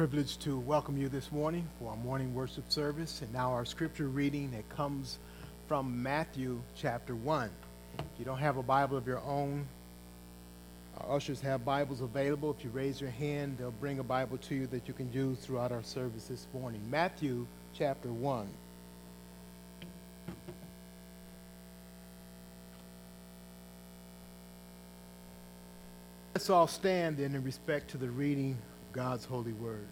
privilege to welcome you this morning for our morning worship service. And now our scripture reading that comes from Matthew chapter 1. If you don't have a Bible of your own, our ushers have Bibles available. If you raise your hand, they'll bring a Bible to you that you can use throughout our service this morning. Matthew chapter 1. Let's all stand then in respect to the reading God's holy word.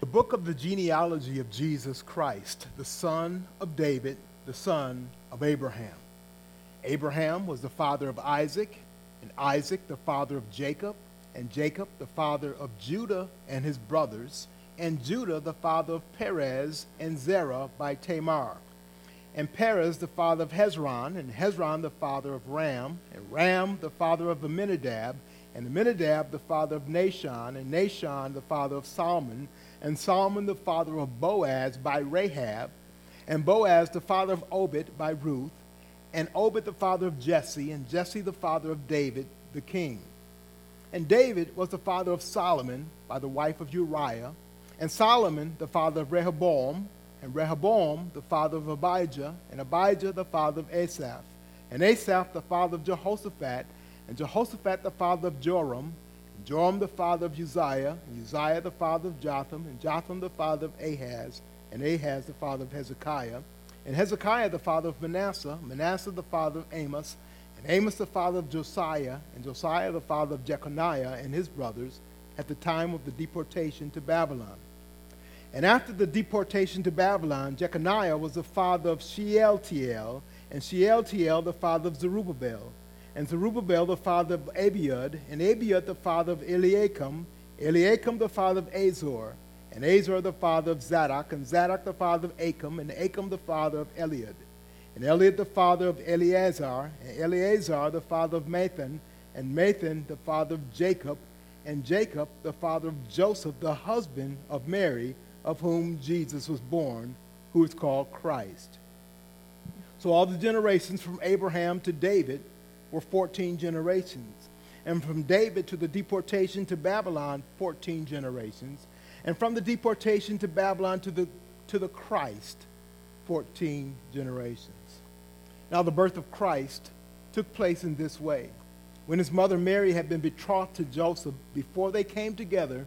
The book of the genealogy of Jesus Christ, the son of David, the son of Abraham. Abraham was the father of Isaac, and Isaac the father of Jacob, and Jacob the father of Judah and his brothers and Judah the father of Perez and Zerah by Tamar. And Perez the father of Hezron, and Hezron the father of Ram, and Ram the father of Amminadab, and Amminadab the father of Nahshon, and Nahshon the father of Salmon, and Salmon the father of Boaz by Rahab, and Boaz the father of Obed by Ruth, and Obed the father of Jesse, and Jesse the father of David the king. And David was the father of Solomon by the wife of Uriah, and Solomon the father of Rehoboam, and Rehoboam the father of Abijah, and Abijah the father of Asaph, and Asaph the father of Jehoshaphat, and Jehoshaphat the father of Joram, and Joram the father of Uzziah, and Uzziah the father of Jotham, and Jotham the father of Ahaz, and Ahaz the father of Hezekiah, and Hezekiah the father of Manasseh, Manasseh the father of Amos, and Amos the father of Josiah, and Josiah the father of Jeconiah and his brothers, at the time of the deportation to Babylon. And after the deportation to Babylon, Jeconiah was the father of Shealtiel, and Shealtiel the father of Zerubbabel, and Zerubbabel the father of Abiud, and Abiud the father of Eliakim, Eliakim the father of Azor, and Azor the father of Zadok, and Zadok the father of Achim, and Achim the father of Eliud, and Eliud the father of Eleazar, and Eleazar the father of Mathan, and Mathan the father of Jacob, and Jacob the father of Joseph, the husband of Mary, of whom Jesus was born, who is called Christ. So all the generations from Abraham to David were 14 generations. And from David to the deportation to Babylon, 14 generations. And from the deportation to Babylon to the, to the Christ, 14 generations. Now, the birth of Christ took place in this way. When his mother Mary had been betrothed to Joseph, before they came together,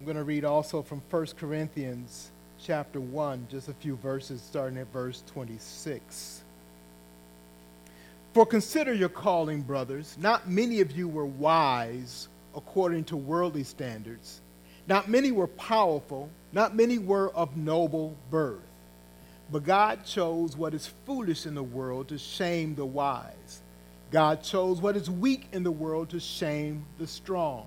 I'm going to read also from 1 Corinthians chapter 1, just a few verses starting at verse 26. For consider your calling, brothers. Not many of you were wise according to worldly standards. Not many were powerful. Not many were of noble birth. But God chose what is foolish in the world to shame the wise. God chose what is weak in the world to shame the strong.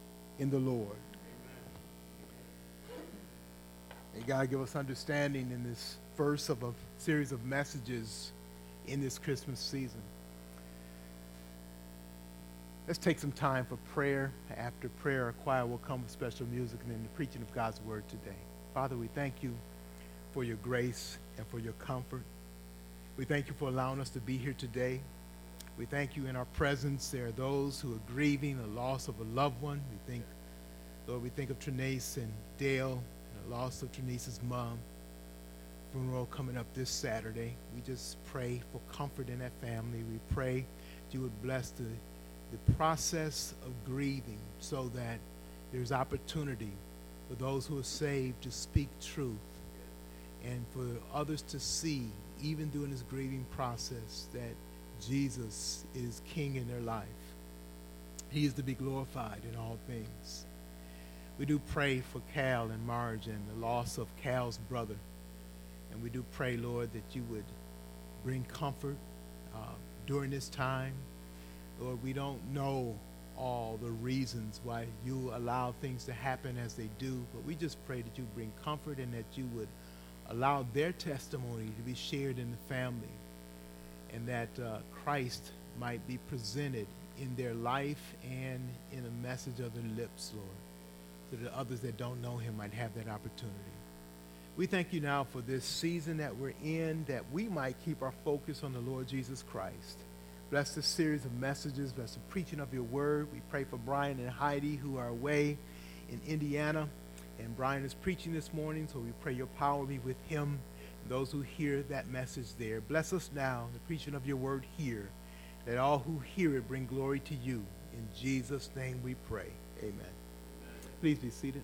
in the Lord. May God give us understanding in this first of a series of messages in this Christmas season. Let's take some time for prayer. After prayer, a choir will come with special music and then the preaching of God's word today. Father, we thank you for your grace and for your comfort. We thank you for allowing us to be here today. We thank you in our presence. There are those who are grieving the loss of a loved one. We think, Lord, we think of Trinace and Dale and the loss of Trinace's mom. Funeral coming up this Saturday. We just pray for comfort in that family. We pray that you would bless the, the process of grieving so that there's opportunity for those who are saved to speak truth and for others to see, even during this grieving process, that Jesus is king in their life. He is to be glorified in all things. We do pray for Cal and Marge and the loss of Cal's brother. And we do pray, Lord, that you would bring comfort uh, during this time. Lord, we don't know all the reasons why you allow things to happen as they do, but we just pray that you bring comfort and that you would allow their testimony to be shared in the family and that uh, Christ might be presented in their life and in a message of their lips, Lord, so that others that don't know him might have that opportunity. We thank you now for this season that we're in, that we might keep our focus on the Lord Jesus Christ. Bless this series of messages. Bless the preaching of your word. We pray for Brian and Heidi who are away in Indiana. And Brian is preaching this morning, so we pray your power be with him those who hear that message there. Bless us now, the preaching of your word here, that all who hear it bring glory to you. In Jesus' name we pray. Amen. Please be seated.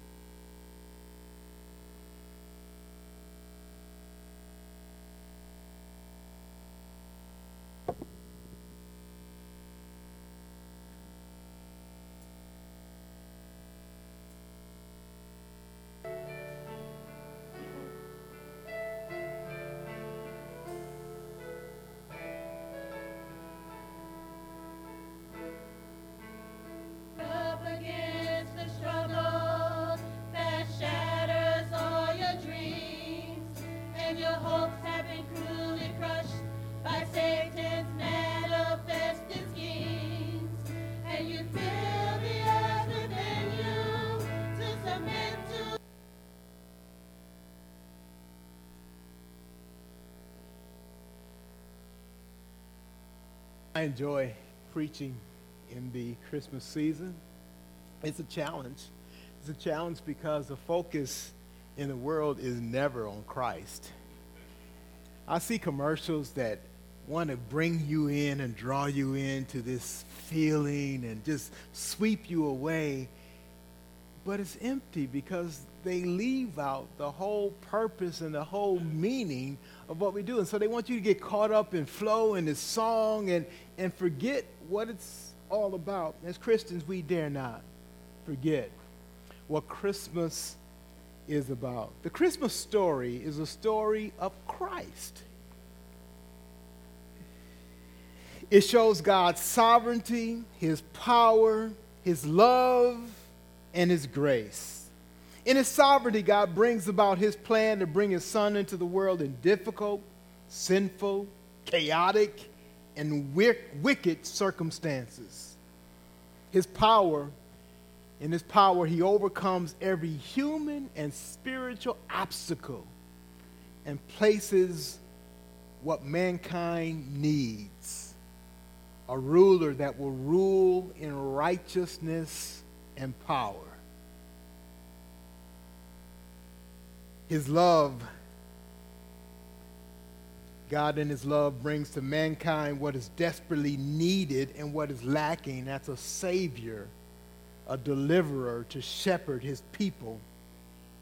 I enjoy preaching in the Christmas season. It's a challenge. It's a challenge because the focus in the world is never on Christ. I see commercials that want to bring you in and draw you into this feeling and just sweep you away. But it's empty because they leave out the whole purpose and the whole meaning of what we do. And so they want you to get caught up in flow and this song and, and forget what it's all about. As Christians, we dare not forget what Christmas is about. The Christmas story is a story of Christ. It shows God's sovereignty, His power, His love, and His grace. In his sovereignty, God brings about his plan to bring his son into the world in difficult, sinful, chaotic, and wicked circumstances. His power, in his power, he overcomes every human and spiritual obstacle and places what mankind needs a ruler that will rule in righteousness and power. His love, God in His love brings to mankind what is desperately needed and what is lacking. That's a Savior, a deliverer to shepherd His people,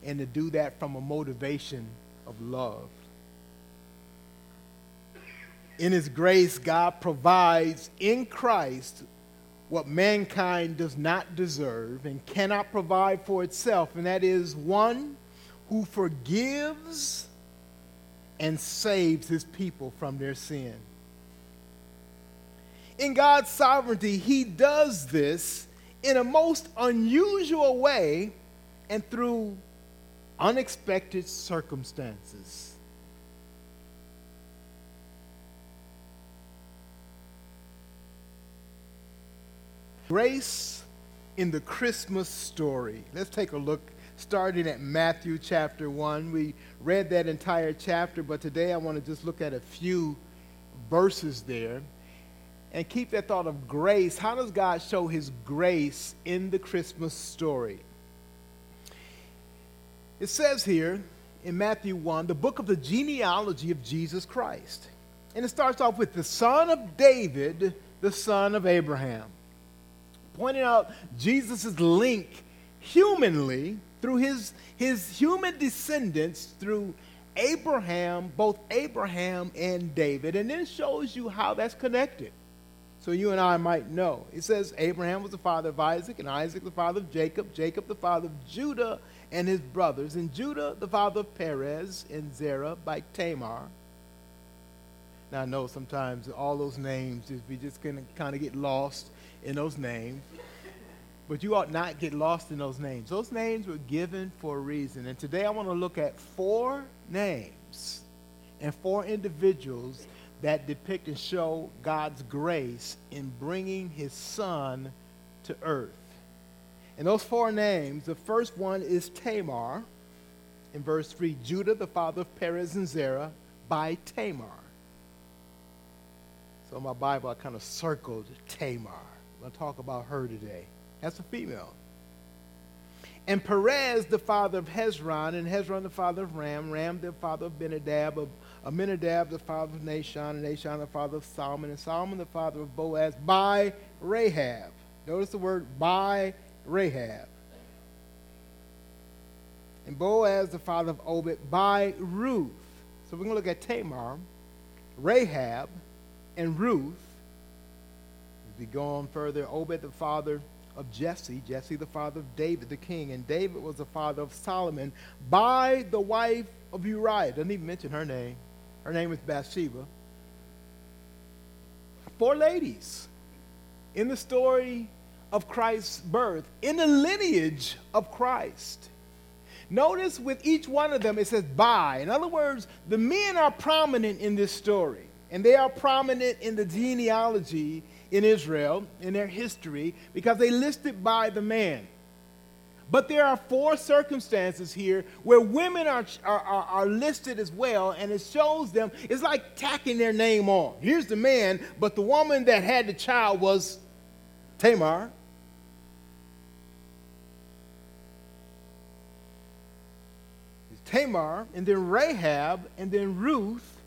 and to do that from a motivation of love. In His grace, God provides in Christ what mankind does not deserve and cannot provide for itself, and that is one, who forgives and saves his people from their sin. In God's sovereignty, he does this in a most unusual way and through unexpected circumstances. Grace in the Christmas story. Let's take a look starting at Matthew chapter 1. We read that entire chapter, but today I want to just look at a few verses there and keep that thought of grace. How does God show his grace in the Christmas story? It says here in Matthew 1, the book of the genealogy of Jesus Christ. And it starts off with the son of David, the son of Abraham. Pointing out Jesus' link humanly through his, his human descendants through Abraham, both Abraham and David. And then shows you how that's connected. So you and I might know. It says Abraham was the father of Isaac, and Isaac the father of Jacob, Jacob the father of Judah and his brothers, and Judah the father of Perez and Zerah by Tamar. Now I know sometimes all those names, we just kind of get lost in those names. But you ought not get lost in those names. Those names were given for a reason. And today I want to look at four names and four individuals that depict and show God's grace in bringing his son to earth. And those four names, the first one is Tamar. In verse 3, Judah, the father of Perez and Zerah, by Tamar. So in my Bible, I kind of circled Tamar. I'm going to talk about her today. That's a female. And Perez, the father of Hezron, and Hezron, the father of Ram, Ram, the father of Benadab, of Aminadab, the father of Nahshon, and Nahshon, the father of Solomon, and Solomon, the father of Boaz, by Rahab. Notice the word by Rahab. And Boaz, the father of Obed, by Ruth. So we're going to look at Tamar, Rahab, and Ruth. As we go on further, Obed, the father of Jesse, Jesse the father of David the king, and David was the father of Solomon by the wife of Uriah. Doesn't even mention her name. Her name is Bathsheba. Four ladies in the story of Christ's birth, in the lineage of Christ. Notice with each one of them it says by. In other words, the men are prominent in this story, and they are prominent in the genealogy in Israel, in their history, because they listed by the man. But there are four circumstances here where women are, are, are, listed as well, and it shows them, it's like tacking their name on. Here's the man, but the woman that had the child was Tamar. Tamar, and then Rahab, and then Ruth,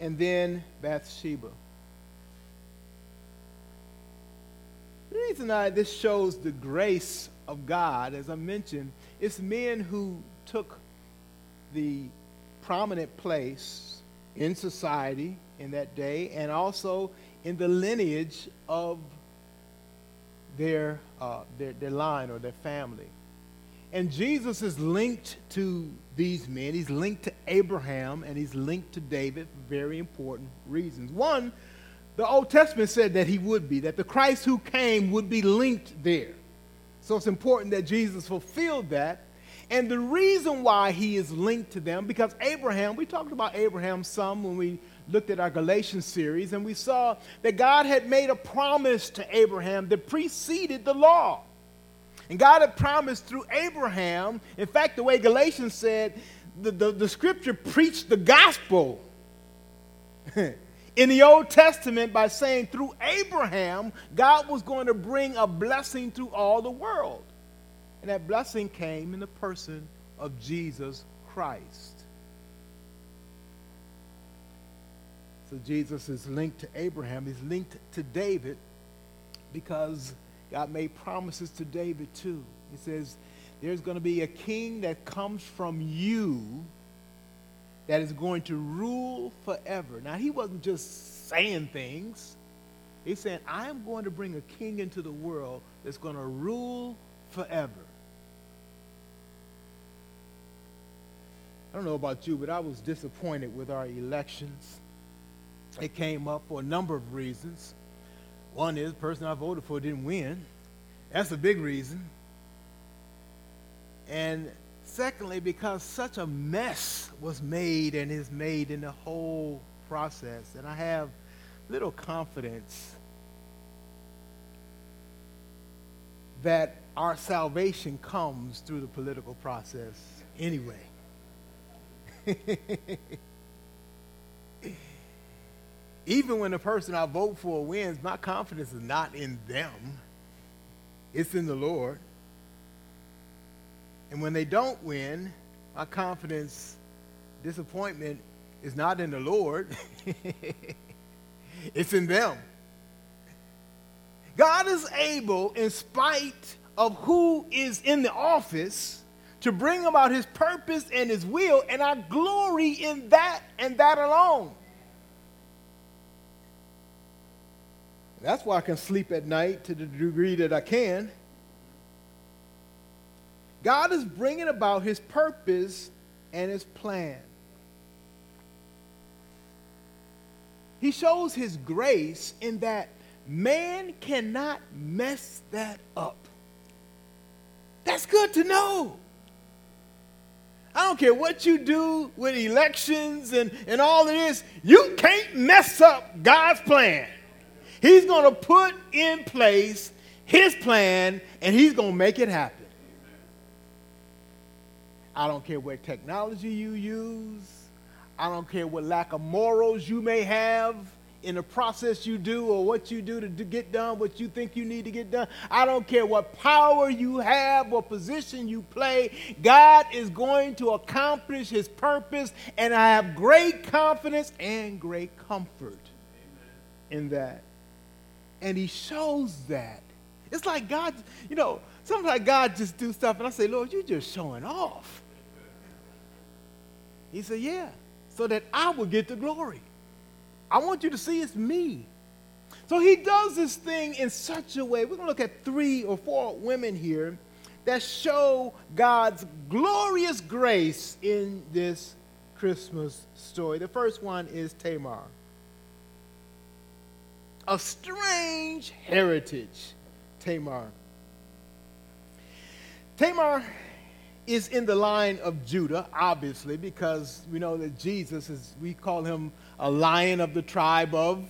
and then Bathsheba. The reason I, this shows the grace of God, as I mentioned, it's men who took the prominent place in society in that day and also in the lineage of their, uh, their, their line or their family. And Jesus is linked to these men. He's linked to Abraham and he's linked to David for very important reasons. One, the Old Testament said that he would be, that the Christ who came would be linked there. So it's important that Jesus fulfilled that. And the reason why he is linked to them, because Abraham, we talked about Abraham some when we looked at our Galatians series, and we saw that God had made a promise to Abraham that preceded the law. And God had promised through Abraham, in fact, the way Galatians said, the, the, the scripture preached the gospel. in the Old Testament by saying through Abraham, God was going to bring a blessing to all the world. And that blessing came in the person of Jesus Christ. So Jesus is linked to Abraham, he's linked to David because God made promises to David too. He says, There's going to be a king that comes from you that is going to rule forever. Now, he wasn't just saying things, he's saying, I am going to bring a king into the world that's going to rule forever. I don't know about you, but I was disappointed with our elections. It came up for a number of reasons. One is the person I voted for didn't win. That's a big reason. And Secondly, because such a mess was made and is made in the whole process. And I have little confidence that our salvation comes through the political process anyway. Even when the person I vote for wins, my confidence is not in them, it's in the Lord. And when they don't win, my confidence, disappointment is not in the Lord, it's in them. God is able, in spite of who is in the office, to bring about his purpose and his will, and I glory in that and that alone. That's why I can sleep at night to the degree that I can. God is bringing about his purpose and his plan. He shows his grace in that man cannot mess that up. That's good to know. I don't care what you do with elections and, and all of this, you can't mess up God's plan. He's going to put in place his plan and he's going to make it happen. I don't care what technology you use. I don't care what lack of morals you may have in the process you do or what you do to get done what you think you need to get done. I don't care what power you have or position you play. God is going to accomplish his purpose, and I have great confidence and great comfort in that. And he shows that. It's like God, you know, sometimes God just do stuff, and I say, Lord, you're just showing off. He said, Yeah, so that I will get the glory. I want you to see it's me. So he does this thing in such a way. We're going to look at three or four women here that show God's glorious grace in this Christmas story. The first one is Tamar. A strange heritage, Tamar. Tamar is in the line of Judah, obviously, because we know that Jesus is, we call him a lion of the tribe of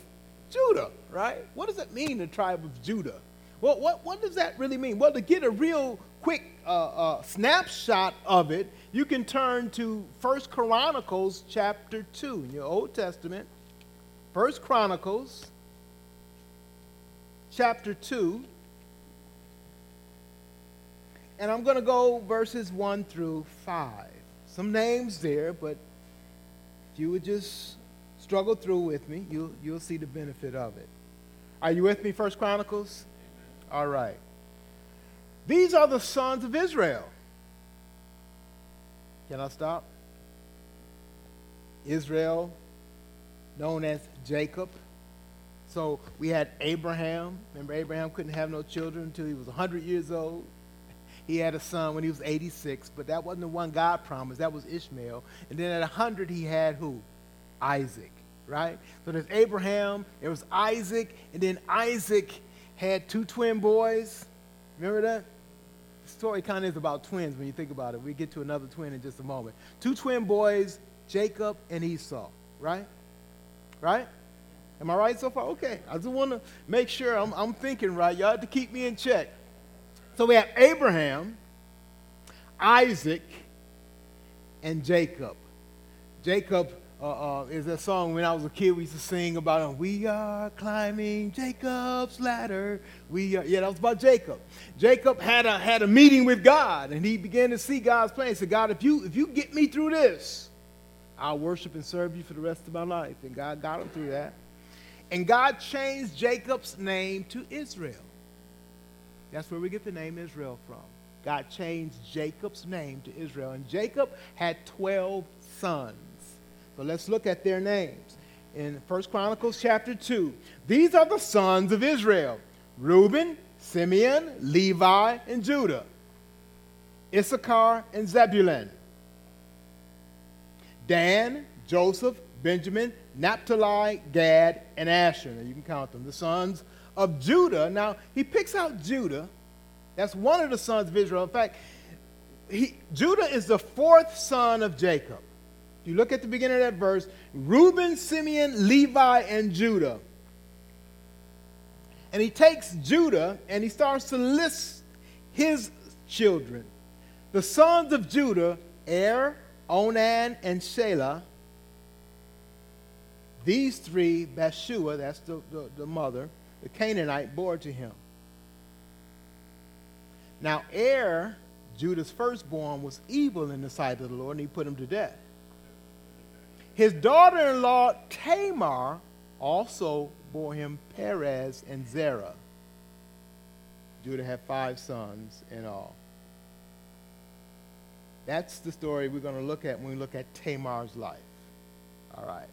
Judah, right? What does that mean, the tribe of Judah? Well, what, what does that really mean? Well, to get a real quick uh, uh, snapshot of it, you can turn to First Chronicles chapter 2 in your Old Testament. First Chronicles chapter 2. And I'm going to go verses 1 through 5. Some names there, but if you would just struggle through with me, you'll, you'll see the benefit of it. Are you with me, First Chronicles? All right. These are the sons of Israel. Can I stop? Israel, known as Jacob. So we had Abraham. Remember, Abraham couldn't have no children until he was 100 years old. He had a son when he was 86, but that wasn't the one God promised. That was Ishmael. And then at 100, he had who? Isaac right? So there's Abraham, there was Isaac, and then Isaac had two twin boys. Remember that? The story kind of is about twins when you think about it. We get to another twin in just a moment. Two twin boys, Jacob and Esau, right? Right? Am I right so far? Okay. I just want to make sure I'm, I'm thinking right. Y'all have to keep me in check. So we have Abraham, Isaac, and Jacob. Jacob uh, uh, is that song when I was a kid we used to sing about uh, we are climbing Jacob's ladder. We are, yeah, that was about Jacob. Jacob had a had a meeting with God and he began to see God's plan. He said, God, if you if you get me through this, I'll worship and serve you for the rest of my life. And God got him through that. And God changed Jacob's name to Israel. That's where we get the name Israel from. God changed Jacob's name to Israel. And Jacob had 12 sons. But let's look at their names. In 1 Chronicles chapter 2, these are the sons of Israel Reuben, Simeon, Levi, and Judah, Issachar, and Zebulun, Dan, Joseph, Benjamin, Naphtali, Gad, and Asher. Now you can count them. The sons of Judah. Now he picks out Judah. That's one of the sons of Israel. In fact, he, Judah is the fourth son of Jacob. If You look at the beginning of that verse Reuben, Simeon, Levi, and Judah. And he takes Judah and he starts to list his children. The sons of Judah, Er, Onan, and Shelah. These three, Bath-shua, that's the, the, the mother, the Canaanite, bore to him. Now, Er, Judah's firstborn, was evil in the sight of the Lord, and he put him to death. His daughter in law, Tamar, also bore him Perez and Zerah. Judah had five sons in all. That's the story we're going to look at when we look at Tamar's life. All right.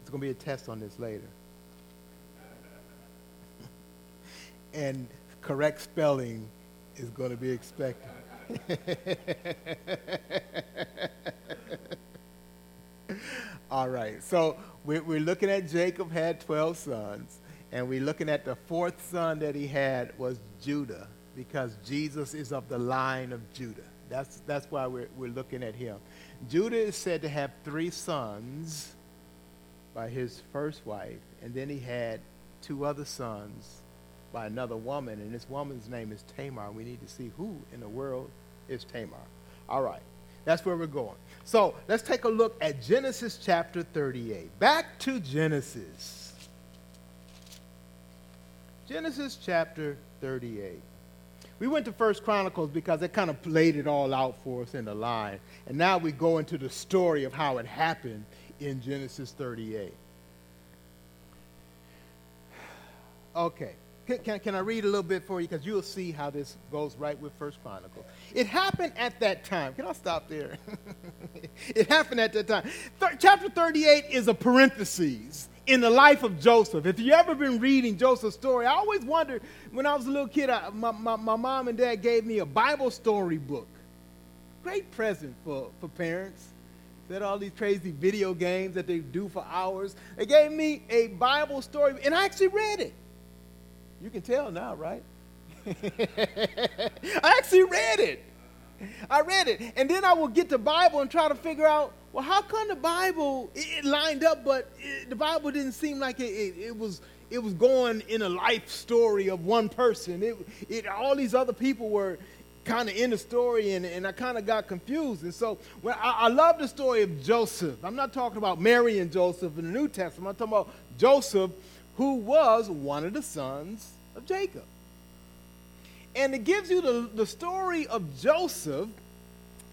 It's going to be a test on this later. And correct spelling is going to be expected. All right. So we're, looking at Jacob had 12 sons, and we're looking at the fourth son that he had was Judah, because Jesus is of the line of Judah. That's, that's why we're, we're looking at him. Judah is said to have three sons by his first wife, and then he had two other sons by another woman, and this woman's name is Tamar. We need to see who in the world is Tamar. All right, that's where we're going. So let's take a look at Genesis chapter 38. Back to Genesis. Genesis chapter 38. We went to First Chronicles because it kind of laid it all out for us in the line. And now we go into the story of how it happened in Genesis 38. Okay. Can, can, can, I read a little bit for you? Because you'll see how this goes right with First Chronicles. It happened at that time. Can I stop there? it happened at that time. Th- chapter 38 is a parenthesis in the life of Joseph. If you ever been reading Joseph's story, I always wondered when I was a little kid, I, my, my, my mom and dad gave me a Bible story book. Great present for, for parents. Had all these crazy video games that they do for hours. They gave me a Bible story, and I actually read it. You can tell now, right? I actually read it. I read it. And then I would get the Bible and try to figure out, well, how come the Bible, it, lined up, but it, the Bible didn't seem like it, it, it, was it was going in a life story of one person. It, it, all these other people were kind of in the story, and, and I kind of got confused. And so when I, I love the story of Joseph. I'm not talking about Mary and Joseph in the New Testament. I'm talking about Joseph who was one of the sons of Jacob. And it gives you the, the story of Joseph.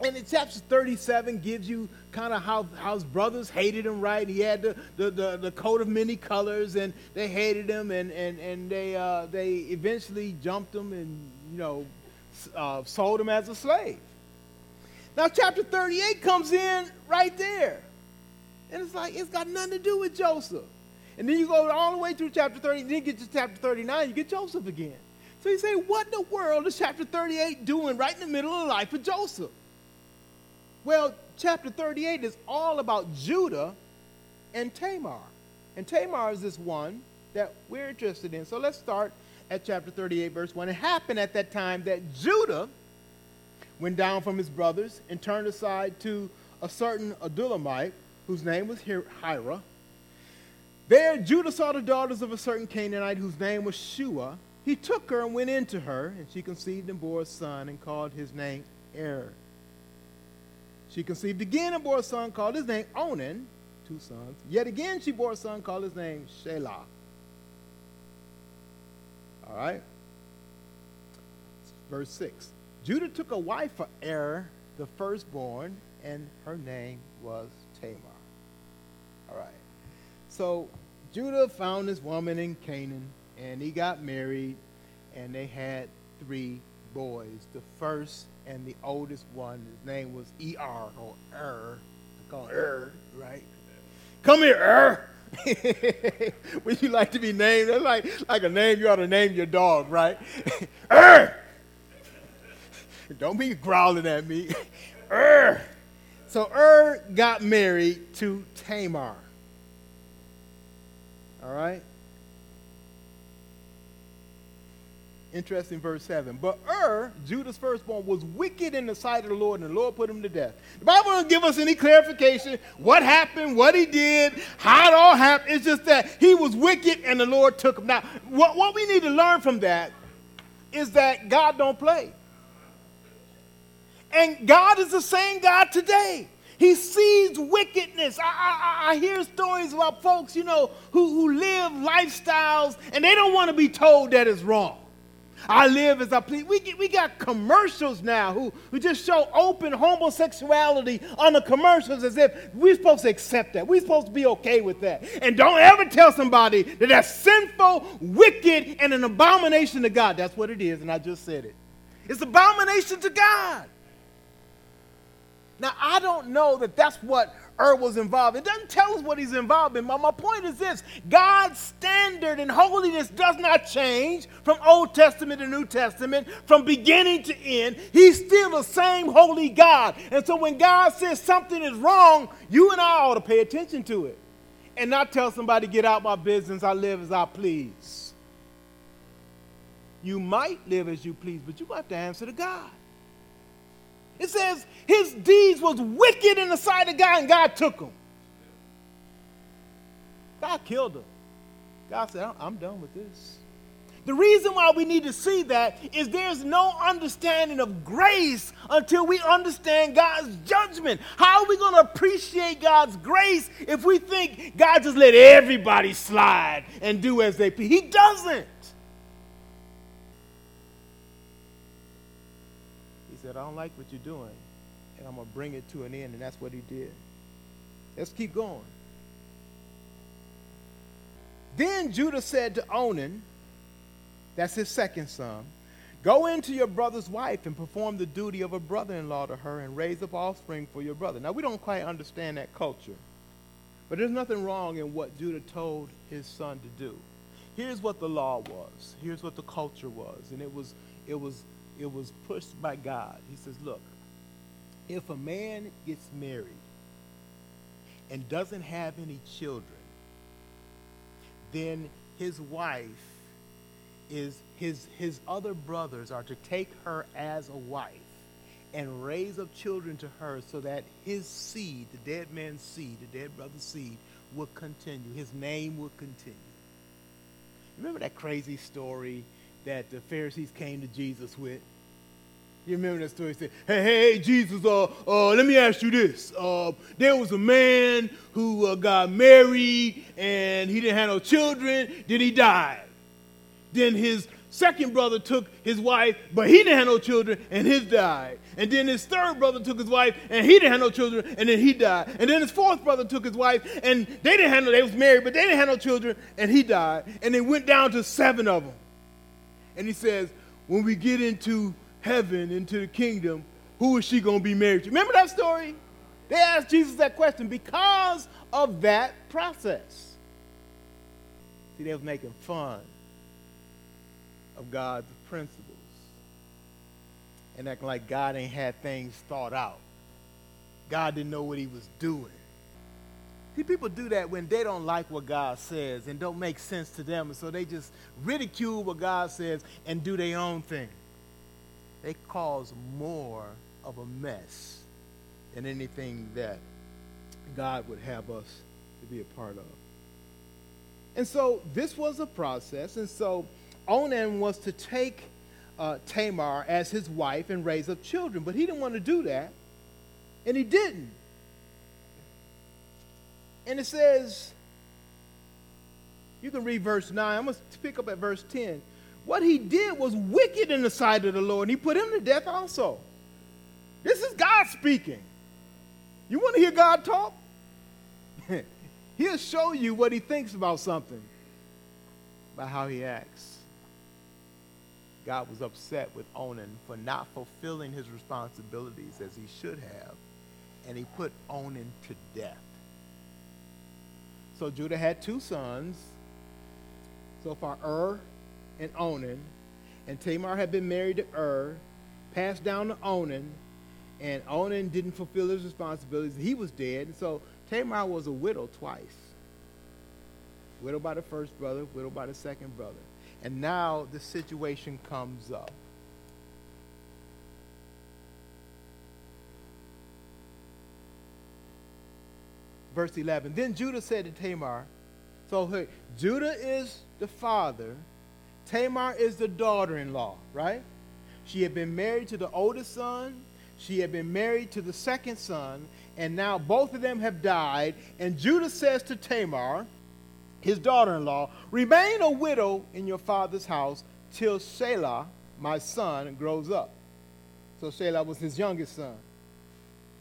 And in chapter 37 gives you kind of how, how his brothers hated him, right? He had the, the, the, the coat of many colors, and they hated him, and, and, and they, uh, they eventually jumped him and, you know, uh, sold him as a slave. Now, chapter 38 comes in right there. And it's like, it's got nothing to do with Joseph. And then you go all the way through chapter 30, then you get to chapter 39, you get Joseph again. So you say, what in the world is chapter 38 doing right in the middle of the life of Joseph? Well, chapter 38 is all about Judah and Tamar. And Tamar is this one that we're interested in. So let's start at chapter 38, verse 1. It happened at that time that Judah went down from his brothers and turned aside to a certain Adullamite whose name was Hira there Judah saw the daughters of a certain Canaanite whose name was Shua. He took her and went into her, and she conceived and bore a son and called his name Er. She conceived again and bore a son called his name Onan, two sons. Yet again she bore a son called his name Shelah. All right. Verse 6. Judah took a wife for Er, the firstborn, and her name was Tamar. All right. So Judah found this woman in Canaan, and he got married, and they had three boys. The first and the oldest one, his name was E.R. or Er. I call it Er, right? Come here, Er. Would you like to be named? That's like, like a name you ought to name your dog, right? er! Don't be growling at me. er! So Er got married to Tamar. All right? Interesting verse 7. But er, Ur, Judah's firstborn, was wicked in the sight of the Lord, and the Lord put him to death. The Bible doesn't give us any clarification what happened, what he did, how it all happened. It's just that he was wicked and the Lord took him. Now, what, what we need to learn from that is that God don't play. And God is the same God today. He sees wickedness. I, I, I, hear stories about folks, you know, who, who live lifestyles and they don't want to be told that it's wrong. I live as I please. We, we got commercials now who, who just show open homosexuality on the commercials as if we're supposed to accept that. We're supposed to be okay with that. And don't ever tell somebody that that's sinful, wicked, and an abomination to God. That's what it is, and I just said it. It's abomination to God. Now, I don't know that that's what Er was involved. It doesn't tell us what he's involved in. But my point is this God's standard and holiness does not change from Old Testament to New Testament, from beginning to end. He's still the same holy God. And so when God says something is wrong, you and I ought to pay attention to it and not tell somebody, get out my business, I live as I please. You might live as you please, but you have to answer to God. It says his deeds was wicked in the sight of God, and God took him. God killed him. God said, I'm done with this. The reason why we need to see that is there's no understanding of grace until we understand God's judgment. How are we going to appreciate God's grace if we think God just let everybody slide and do as they please? He doesn't. Said, I don't like what you're doing, and I'm going to bring it to an end. And that's what he did. Let's keep going. Then Judah said to Onan, that's his second son, Go into your brother's wife and perform the duty of a brother in law to her and raise up offspring for your brother. Now, we don't quite understand that culture, but there's nothing wrong in what Judah told his son to do. Here's what the law was, here's what the culture was, and it was, it was it was pushed by God. He says, look, if a man gets married and doesn't have any children, then his wife is his his other brothers are to take her as a wife and raise up children to her so that his seed, the dead man's seed, the dead brother's seed, will continue. His name will continue. Remember that crazy story that the Pharisees came to Jesus with? You remember that story? He Said, "Hey, hey, Jesus, uh, uh, let me ask you this. Uh, there was a man who uh, got married and he didn't have no children. Then he died. Then his second brother took his wife, but he didn't have no children, and his died. And then his third brother took his wife, and he didn't have no children, and then he died. And then his fourth brother took his wife, and they didn't have no, they was married, but they didn't have no children, and he died. And they went down to seven of them. And he says, when we get into heaven, into the kingdom, who is she going to be married to? Remember that story? They asked Jesus that question because of that process. See, they was making fun of God's principles and acting like God ain't had things thought out. God didn't know what he was doing. People do that when they don't like what God says and don't make sense to them, and so they just ridicule what God says and do their own thing they cause more of a mess than anything that God would have us to be a part of. And so this was a process. And so Onan was to take uh, Tamar as his wife and raise up children. But he didn't want to do that. And he didn't. And it says, you can read verse 9. I'm going to pick up at verse 10 what he did was wicked in the sight of the Lord, and he put him to death also. This is God speaking. You want to hear God talk? He'll show you what he thinks about something by how he acts. God was upset with Onan for not fulfilling his responsibilities as he should have, and he put Onan to death. So Judah had two sons. So far, Ur and Onan. And Tamar had been married to Ur, passed down to Onan, and Onan didn't fulfill his responsibilities. He was dead. And so Tamar was a widow twice. Widow by the first brother, widow by the second brother. And now the situation comes up. Verse 11. Then Judah said to Tamar, so hey, Judah is the father Tamar is the daughter in law, right? She had been married to the oldest son, she had been married to the second son, and now both of them have died. And Judah says to Tamar, his daughter in law, Remain a widow in your father's house till Shelah, my son, grows up. So Shelah was his youngest son.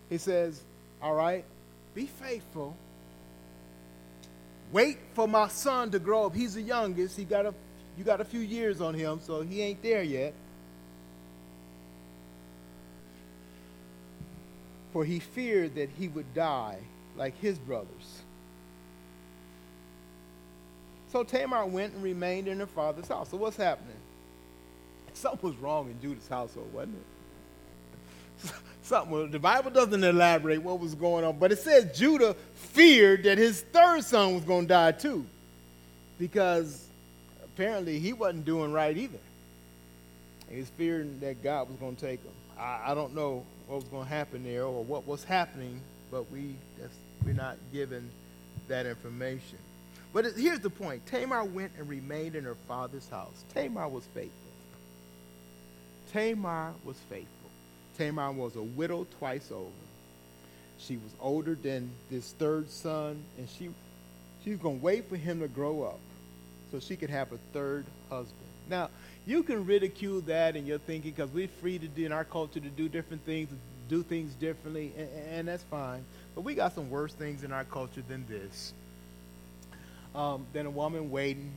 He says, All right, be faithful. Wait for my son to grow up. He's the youngest. He got a, you got a few years on him, so he ain't there yet. For he feared that he would die like his brothers. So Tamar went and remained in her father's house. So what's happening? Something was wrong in Judah's household, wasn't it? Something. The Bible doesn't elaborate what was going on, but it says Judah feared that his third son was going to die too, because apparently he wasn't doing right either. He was fearing that God was going to take him. I, I don't know what was going to happen there or what was happening, but we we're not given that information. But it, here's the point Tamar went and remained in her father's house. Tamar was faithful. Tamar was faithful. Tamar was a widow twice over. She was older than this third son, and she, she was going to wait for him to grow up so she could have a third husband. Now, you can ridicule that in your thinking because we're free to do in our culture to do different things, do things differently, and, and that's fine. But we got some worse things in our culture than this um, than a woman waiting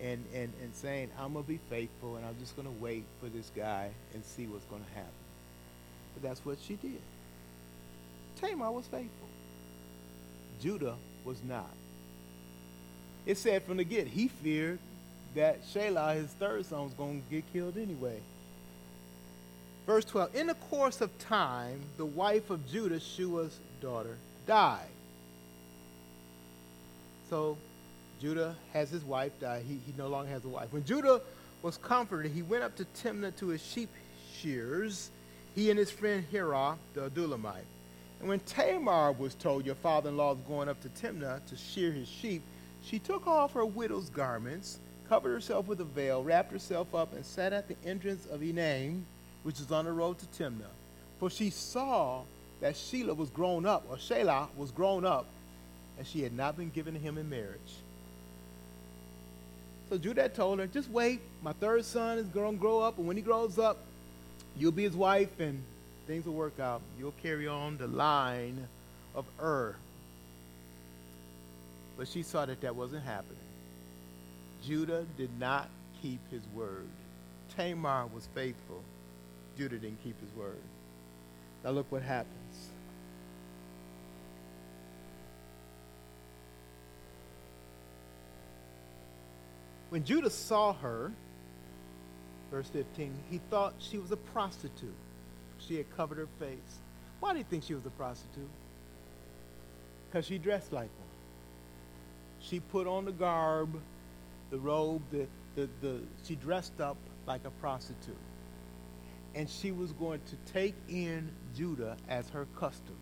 and, and, and saying, I'm going to be faithful and I'm just going to wait for this guy and see what's going to happen. But that's what she did. Tamar was faithful. Judah was not. It said from the get, he feared that Shelah, his third son, was going to get killed anyway. Verse 12 In the course of time, the wife of Judah, Shua's daughter, died. So Judah has his wife die. He, he no longer has a wife. When Judah was comforted, he went up to Timnah to his sheep shears, he and his friend Hirah, the Adullamite. And when Tamar was told, Your father in law is going up to Timnah to shear his sheep, she took off her widow's garments, covered herself with a veil, wrapped herself up, and sat at the entrance of Enaim, which is on the road to Timnah. For she saw that Shelah was grown up, or Shelah was grown up, and she had not been given to him in marriage. So Judah told her, just wait. My third son is going to grow up, and when he grows up, you'll be his wife, and things will work out. You'll carry on the line of Ur. But she saw that that wasn't happening. Judah did not keep his word. Tamar was faithful. Judah didn't keep his word. Now look what happens. When Judah saw her, verse 15, he thought she was a prostitute. She had covered her face. Why do you think she was a prostitute? Because she dressed like one. She put on the garb, the robe, the, the, the, she dressed up like a prostitute. And she was going to take in Judah as her customer.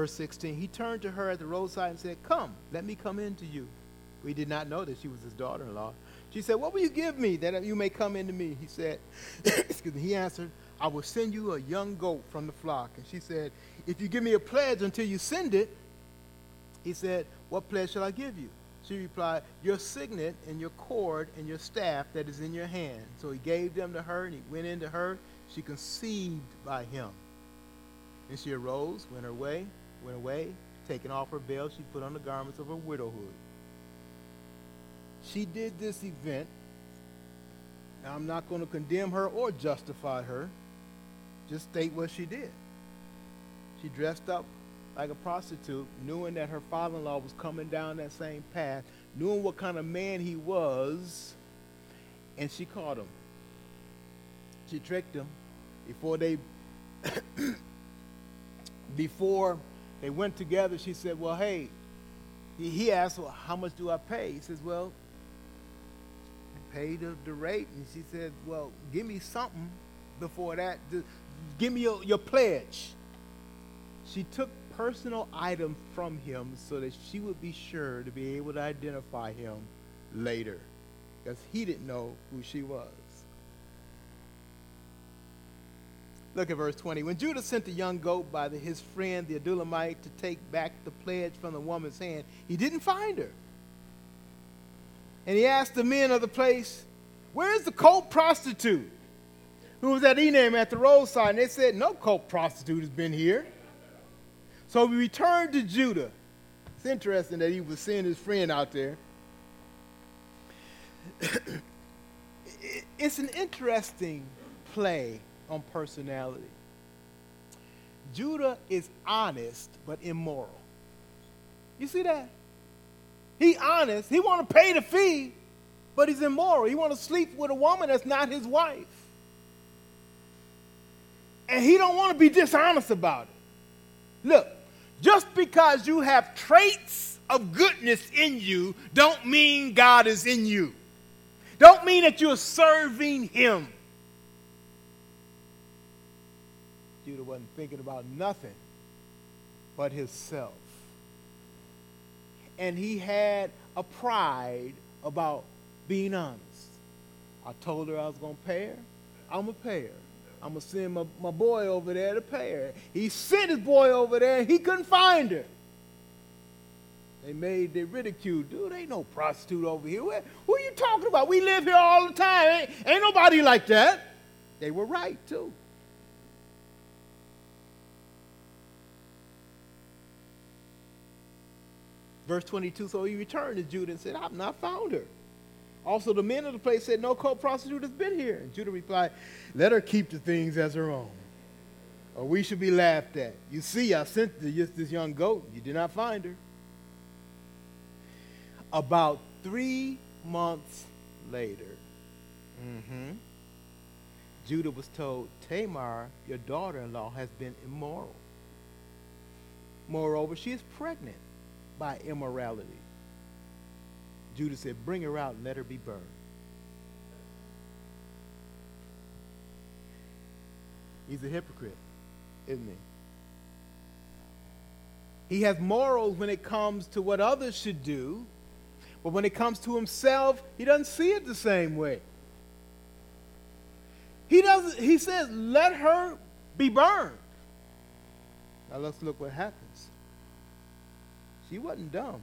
Verse 16, he turned to her at the roadside and said, Come, let me come in to you. We did not know that she was his daughter in law. She said, What will you give me that you may come into me? He said, Excuse me. He answered, I will send you a young goat from the flock. And she said, If you give me a pledge until you send it, he said, What pledge shall I give you? She replied, Your signet and your cord and your staff that is in your hand. So he gave them to her, and he went into her. She conceived by him. And she arose, went her way, went away, taking off her veil, she put on the garments of her widowhood. She did this event. Now, I'm not going to condemn her or justify her. Just state what she did. She dressed up like a prostitute, knowing that her father in law was coming down that same path, knowing what kind of man he was, and she caught him. She tricked him before they before they went together, she said, Well, hey, he asked, Well, how much do I pay? He says, Well, pay the, the rate. And she said, Well, give me something before that. Give me your, your pledge. She took personal item from him so that she would be sure to be able to identify him later because he didn't know who she was. Look at verse 20. When Judah sent the young goat by the, his friend the Adullamite to take back the pledge from the woman's hand, he didn't find her. And he asked the men of the place, Where's the cult prostitute who was at Enaim at the roadside? And they said, No cult prostitute has been here. So we returned to Judah. It's interesting that he was seeing his friend out there. it's an interesting play on personality. Judah is honest but immoral. You see that? He honest. He want to pay the fee, but he's immoral. He want to sleep with a woman that's not his wife. And he don't want to be dishonest about it. Look, just because you have traits of goodness in you don't mean God is in you. Don't mean that you're serving him. Judah wasn't thinking about nothing but himself. And he had a pride about being honest. I told her I was going to pay her. I'm going to pay her. I'm going to send my, my boy over there to pay her. He sent his boy over there and he couldn't find her. They made, they ridiculed, dude, ain't no prostitute over here. Where, who are you talking about? We live here all the time. Ain't, ain't nobody like that. They were right, too. Verse 22 So he returned to Judah and said, I've not found her. Also, the men of the place said, No cult prostitute has been here. And Judah replied, Let her keep the things as her own, or we should be laughed at. You see, I sent this young goat. You did not find her. About three months later, mm-hmm, Judah was told, Tamar, your daughter in law, has been immoral. Moreover, she is pregnant by immorality. Judah said, Bring her out and let her be burned. He's a hypocrite, isn't he? He has morals when it comes to what others should do, but when it comes to himself, he doesn't see it the same way. He doesn't, he says, let her be burned. Now let's look what happens. She wasn't dumb.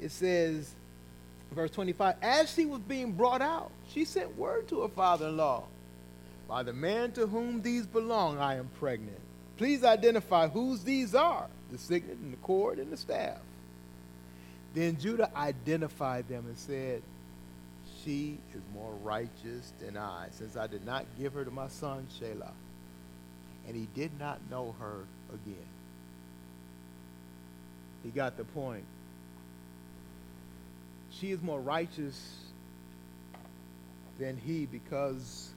It says, verse 25, as she was being brought out, she sent word to her father in law By the man to whom these belong, I am pregnant. Please identify whose these are the signet and the cord and the staff. Then Judah identified them and said, She is more righteous than I, since I did not give her to my son Shelah. And he did not know her again. He got the point. She is more righteous than he because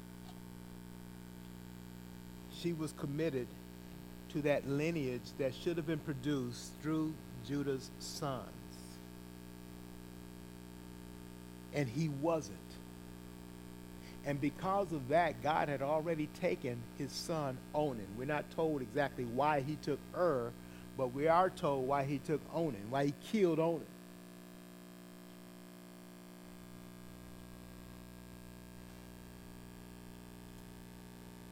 she was committed to that lineage that should have been produced through Judah's sons. And he wasn't. And because of that, God had already taken his son Onan. We're not told exactly why he took Ur but we are told why he took Onan, why he killed Onan.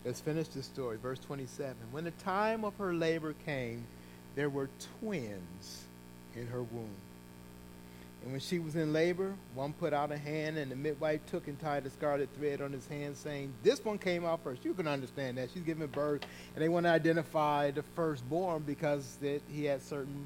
Let's finish the story. Verse 27. When the time of her labor came, there were twins in her womb. And when she was in labor, one put out a hand, and the midwife took and tied a scarlet thread on his hand, saying, This one came out first. You can understand that. She's giving birth, and they want to identify the firstborn because that he had certain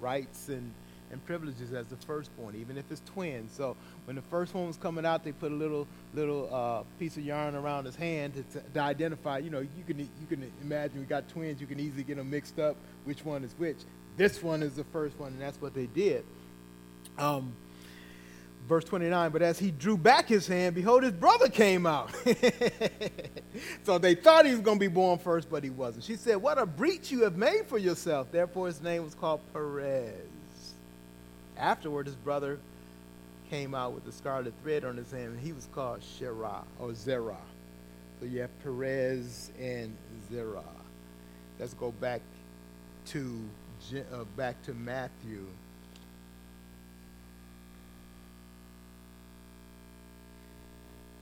rights and, and privileges as the firstborn, even if it's twins. So when the first one was coming out, they put a little little uh, piece of yarn around his hand to, to, identify. You know, you can you can imagine we got twins. You can easily get them mixed up. Which one is which? This one is the first one, and that's what they did. Um, verse 29 but as he drew back his hand behold his brother came out. So they thought he was going to be born first but he wasn't. She said what a breach you have made for yourself. Therefore his name was called perez. Afterward his brother came out with the scarlet thread on his hand and he was called Sherah or Zerah. So you have Perez and Zerah. Let's go back to uh, back to Matthew.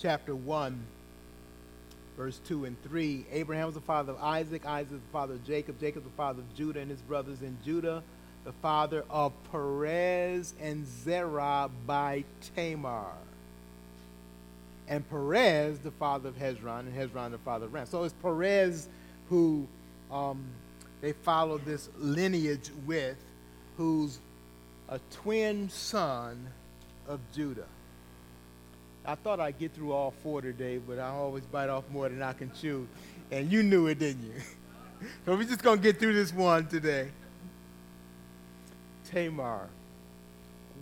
Chapter 1, verse 2 and 3. Abraham was the father of Isaac, Isaac the father of Jacob, Jacob the father of Judah and his brothers, and Judah the father of Perez and Zerah by Tamar. And Perez, the father of Hezron, and Hezron, the father of Ram. So it's Perez who um, they follow this lineage with, who's a twin son of Judah. I thought I'd get through all four today, but I always bite off more than I can chew. And you knew it, didn't you? so we're just going to get through this one today. Tamar.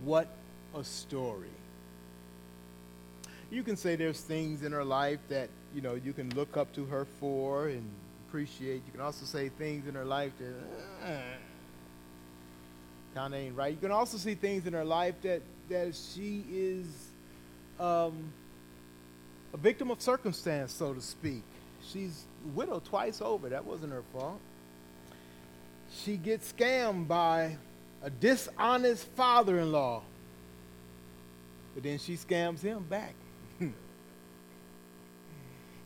What a story. You can say there's things in her life that, you know, you can look up to her for and appreciate. You can also say things in her life that uh, kind of ain't right. You can also see things in her life that, that she is um, a victim of circumstance, so to speak. She's widowed twice over. That wasn't her fault. She gets scammed by a dishonest father in law. But then she scams him back.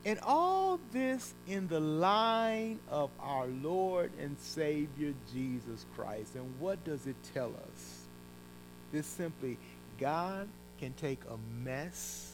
and all this in the line of our Lord and Savior Jesus Christ. And what does it tell us? This simply God can take a mess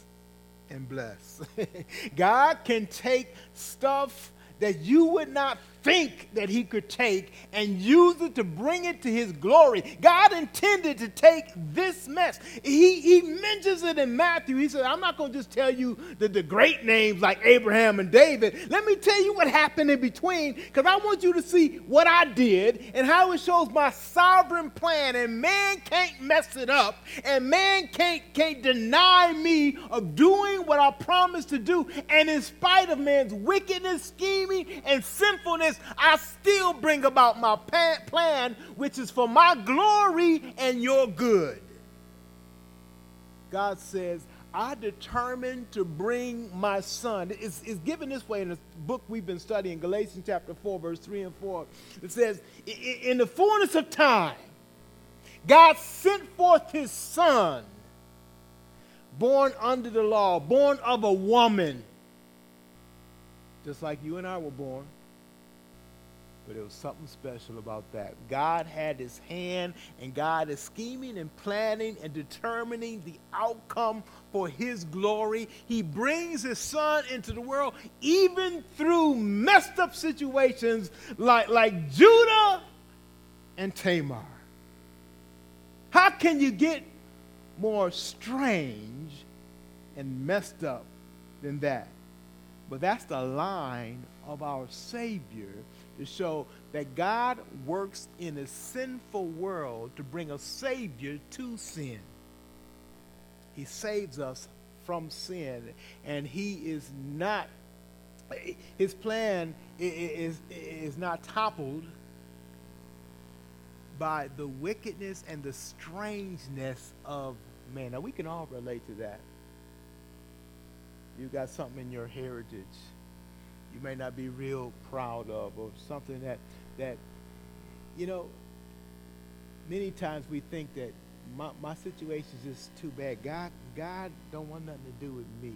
and bless. God can take stuff that you would not think that he could take and use it to bring it to his glory. God intended to take this mess. He, he mentions it in Matthew. He said, I'm not going to just tell you the, the great names like Abraham and David. Let me tell you what happened in between because I want you to see what I did and how it shows my sovereign plan. And man can't mess it up, and man can't, can't deny me of doing what I promised to do. And in spite of man's wickedness, scheming, and sinfulness, I still bring about my plan, which is for my glory and your good. God says, I determined to bring my son. It's, it's, given this way in the book we've been studying, Galatians chapter 4, verse 3 and 4. It says, In the fullness of time, God sent forth his son, born under the law, born of a woman, just like you and I were born. But there was something special about that. God had his hand, and God is scheming and planning and determining the outcome for his glory. He brings his son into the world, even through messed up situations like, like Judah and Tamar. How can you get more strange and messed up than that? But that's the line of our Savior to show that God works in a sinful world to bring a Savior to sin. He saves us from sin, and He is not, His plan is, is not toppled by the wickedness and the strangeness of man. Now, we can all relate to that. You got something in your heritage you may not be real proud of or something that that you know many times we think that my, my situation is just too bad. God god don't want nothing to do with me.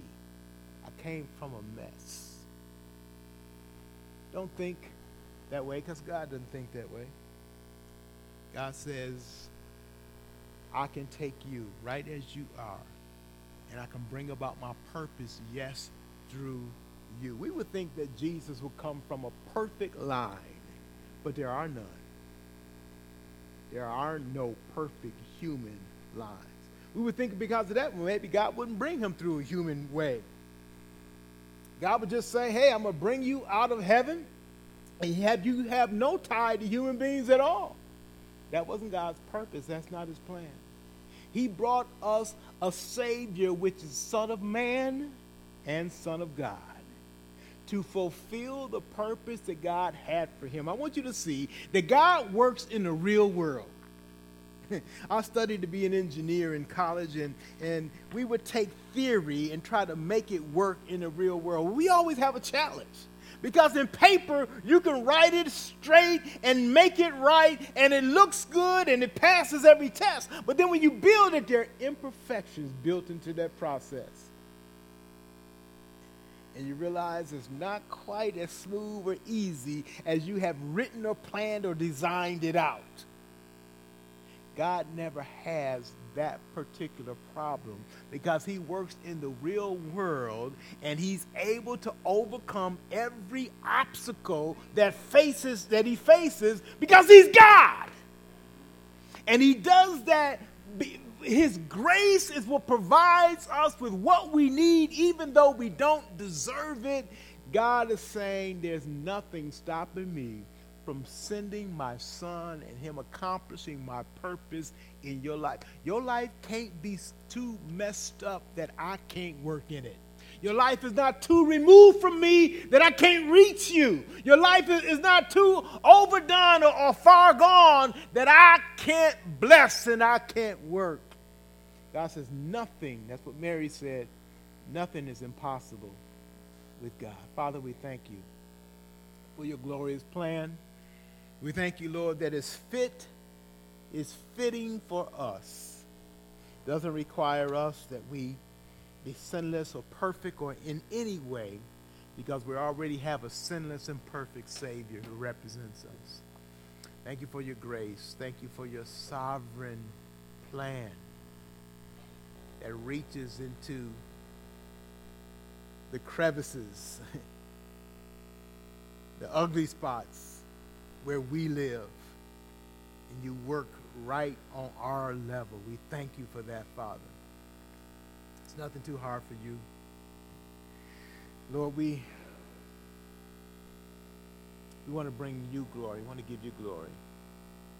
I came from a mess. Don't think that way because god doesn't think that way. God says i can take you right as you are and i can bring about my purpose yes through you. We would think that Jesus would come from a perfect line, but there are none. There are no perfect human lines. We would think because of that, maybe God wouldn't bring him through a human way. God would just say, hey, I'm going to bring you out of heaven and have you have no tie to human beings at all. That wasn't God's purpose. That's not his plan. He brought us a Savior, which is Son of Man and Son of God to fulfill the purpose that God had for him. I want you to see that God works in the real world. I studied to be an engineer in college, and, and we would take theory and try to make it work in the real world. We always have a challenge Because in paper, you can write it straight and make it right, and it looks good and it passes every test. But then when you build it, there are imperfections built into that process. And you realize it's not quite as smooth or easy as you have written or planned or designed it out. God never has that particular problem because he works in the real world and he's able to overcome every obstacle that faces that he faces because he's God. And he does that his grace is what provides us with what we need even though we don't deserve it. God is saying there's nothing stopping me from sending my son and him accomplishing my purpose in your life. Your life can't be too messed up that I can't work in it. Your life is not too removed from me that I can't reach you. Your life is, not too overdone or far gone that I can't bless and I can't work. God says, nothing, that's what Mary said, nothing is impossible with God. Father, we thank you for your glorious plan. We thank you, Lord, that is fit, is fitting for us. Doesn't require us that we be sinless or perfect or in any way because we already have a sinless and perfect Savior who represents us. Thank you for your grace. Thank you for your sovereign plan that reaches into the crevices, the ugly spots, where we live and you work right on our level. We thank you for that, Father. It's nothing too hard for you. Lord, we, we want to bring you glory. We want to give you glory.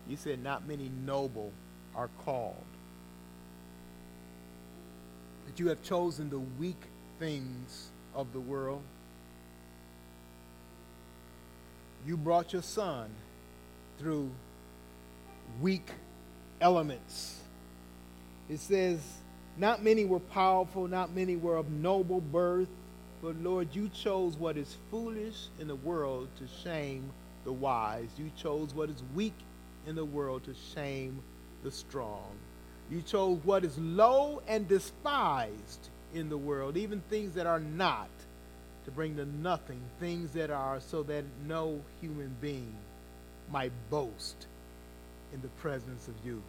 You said not many noble are called. You have chosen the weak things of the world you brought your son through weak elements. It says, Not many were powerful, not many were of noble birth, but Lord, you chose what is foolish in the world to shame the wise. You chose what is weak in the world to shame the strong. You chose what is low and despised in the world, even things that are not to bring to nothing things that are so that no human being might boast in the presence of you.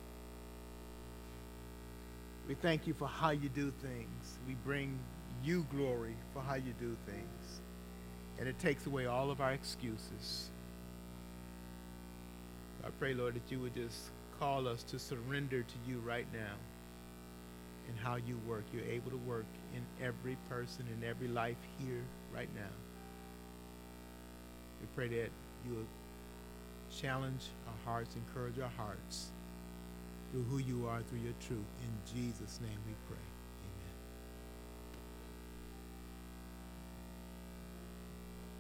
We thank you for how you do things. We bring you glory for how you do things. And it takes away all of our excuses. I pray, Lord, that you would just call us to surrender to you right now in how you work. You're able to work in every person, in every life here, right now. We pray that you will challenge our hearts, encourage our hearts through who you are, through your truth. In Jesus' name we pray.